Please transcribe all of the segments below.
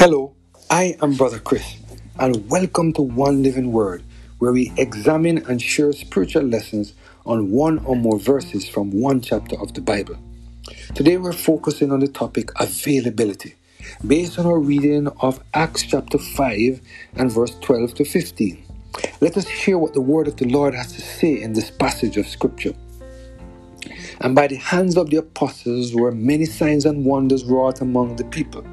Hello, I am Brother Chris, and welcome to One Living Word, where we examine and share spiritual lessons on one or more verses from one chapter of the Bible. Today we're focusing on the topic availability, based on our reading of Acts chapter 5 and verse 12 to 15. Let us hear what the word of the Lord has to say in this passage of Scripture. And by the hands of the apostles were many signs and wonders wrought among the people.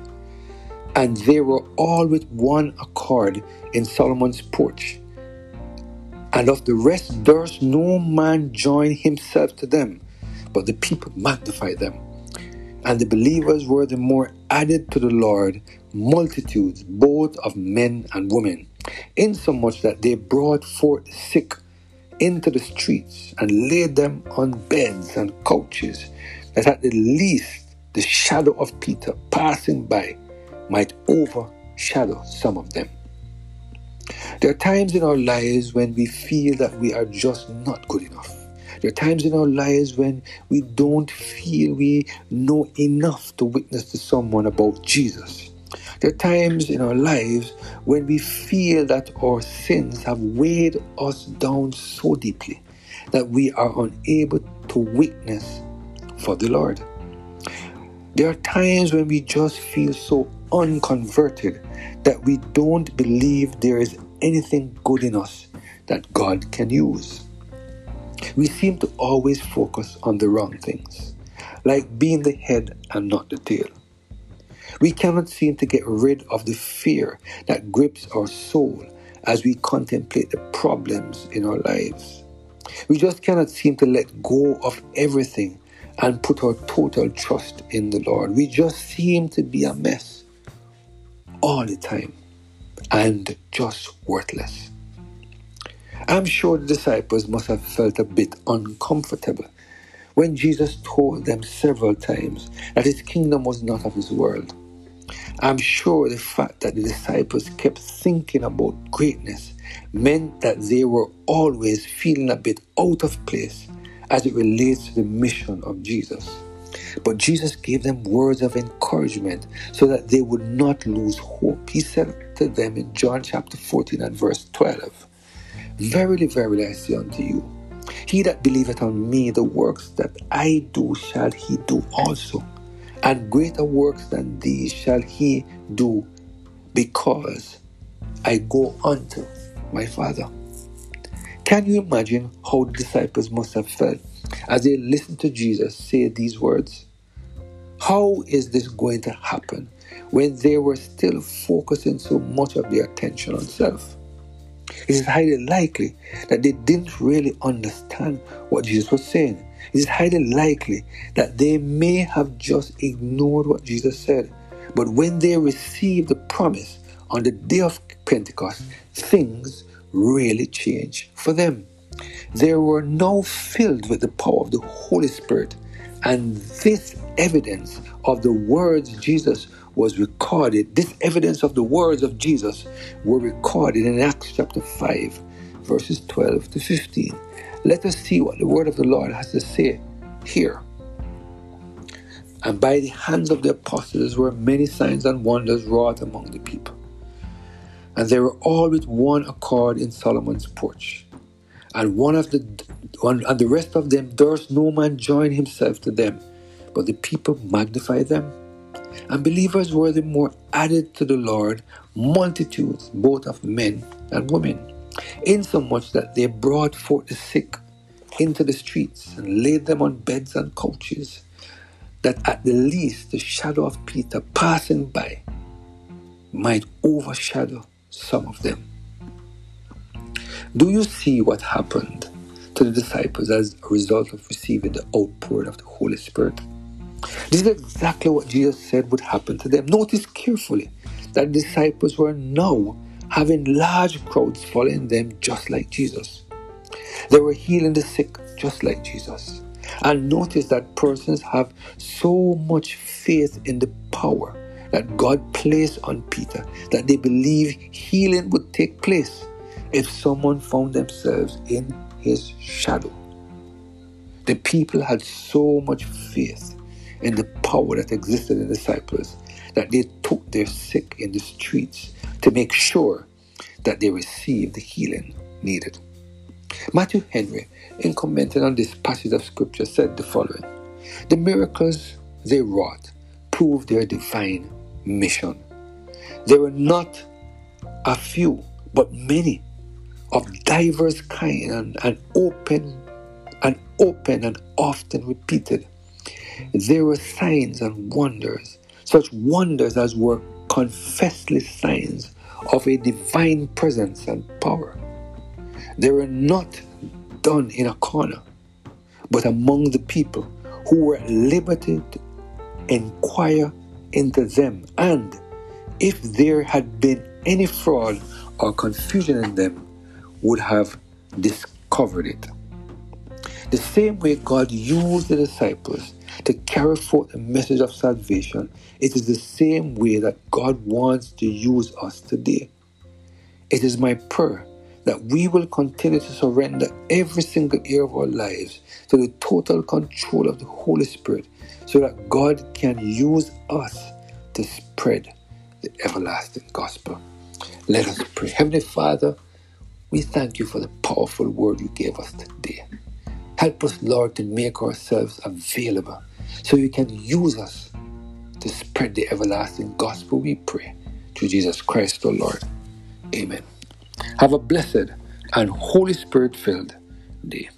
And they were all with one accord in Solomon's porch. And of the rest durst no man join himself to them, but the people magnified them. And the believers were the more added to the Lord, multitudes both of men and women, insomuch that they brought forth sick into the streets and laid them on beds and couches, that at the least the shadow of Peter passing by might overshadow some of them. There are times in our lives when we feel that we are just not good enough. There are times in our lives when we don't feel we know enough to witness to someone about Jesus. There are times in our lives when we feel that our sins have weighed us down so deeply that we are unable to witness for the Lord. There are times when we just feel so unconverted that we don't believe there is anything good in us that God can use. We seem to always focus on the wrong things, like being the head and not the tail. We cannot seem to get rid of the fear that grips our soul as we contemplate the problems in our lives. We just cannot seem to let go of everything and put our total trust in the Lord. We just seem to be a mess all the time and just worthless. I'm sure the disciples must have felt a bit uncomfortable when Jesus told them several times that his kingdom was not of this world. I'm sure the fact that the disciples kept thinking about greatness meant that they were always feeling a bit out of place as it relates to the mission of Jesus. But Jesus gave them words of encouragement so that they would not lose hope. He said to them in John chapter 14 and verse 12 Verily, verily, I say unto you, he that believeth on me, the works that I do shall he do also and greater works than these shall he do, because I go unto my Father. Can you imagine how the disciples must have felt as they listened to Jesus say these words? How is this going to happen when they were still focusing so much of their attention on self? It is highly likely that they didn't really understand what Jesus was saying it is highly likely that they may have just ignored what Jesus said. But when they received the promise on the day of Pentecost, things really changed for them. They were now filled with the power of the Holy Spirit, and this evidence of the words Jesus was recorded, this evidence of the words of Jesus were recorded in Acts chapter 5, verses 12 to 15. Let us see what the word of the Lord has to say here. And by the hands of the apostles were many signs and wonders wrought among the people. And they were all with one accord in Solomon's porch. And one of the one, and the rest of them durst no man join himself to them, but the people magnified them. And believers were the more added to the Lord, multitudes both of men and women insomuch that they brought forth the sick into the streets and laid them on beds and couches, that at the least the shadow of Peter passing by might overshadow some of them. Do you see what happened to the disciples as a result of receiving the outpouring of the Holy Spirit? This is exactly what Jesus said would happen to them. Notice carefully that disciples were now having large crowds following them just like Jesus. They were healing the sick just like Jesus. And notice that persons have so much faith in the power that God placed on Peter that they believe healing would take place if someone found themselves in his shadow. The people had so much faith in the power that existed in the disciples that they took their sick in the streets to make sure that they received the healing needed. Matthew Henry, in commenting on this passage of scripture, said the following The miracles they wrought proved their divine mission. There were not a few, but many of diverse kind and, and open and open and often repeated. There were signs and wonders, such wonders as were confessedly signs of a divine presence and power. They were not done in a corner, but among the people who were at liberty to inquire into them. And if there had been any fraud or confusion in them, would have discovered it. The same way God used the disciples to carry forth the message of salvation, it is the same way that God wants to use us today. It is my prayer that we will continue to surrender every single area of our lives to the total control of the Holy Spirit so that God can use us to spread the everlasting gospel. Let us pray. Heavenly Father, we thank you for the powerful word you gave us today. Help us, Lord, to make ourselves available so you can use us to spread the everlasting gospel, we pray. Through Jesus Christ, our Lord. Amen. Have a blessed and Holy Spirit filled day.